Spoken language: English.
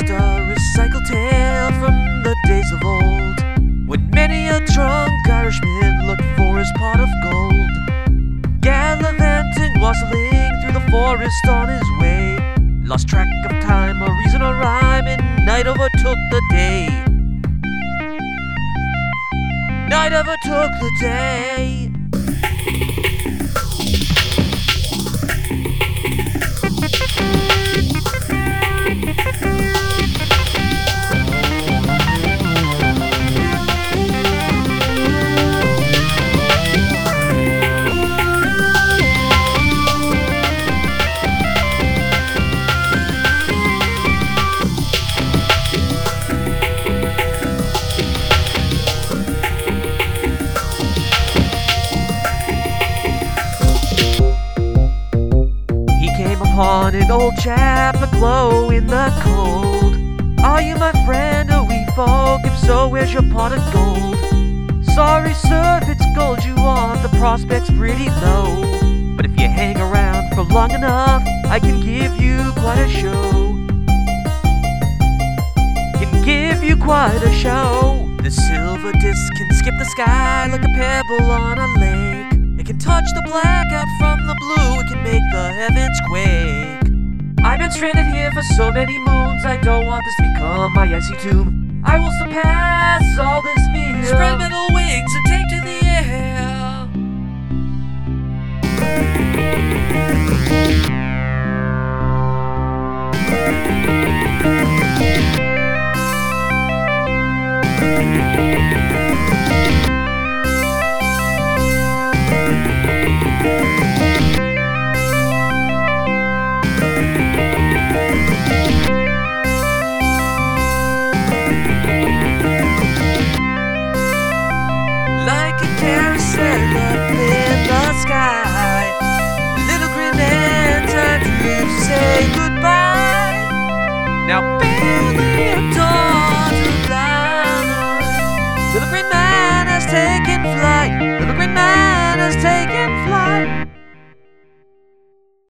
just a recycled tale from the days of old, when many a drunk Irishman looked for his pot of gold. Gallivanting, wassailing through the forest on his way, lost track of time, a reason or rhyme, and night overtook the day. Night overtook the day. An old chap aglow in the cold. Are you my friend, a wee folk? If so, where's your pot of gold? Sorry, sir, if it's gold you want, the prospect's pretty low. But if you hang around for long enough, I can give you quite a show. Can give you quite a show. The silver disc can skip the sky like a pebble on a lake. It can touch the black out the heavens quake. I've been stranded here for so many moons, I don't want this to become my icy tomb. I will can't say that.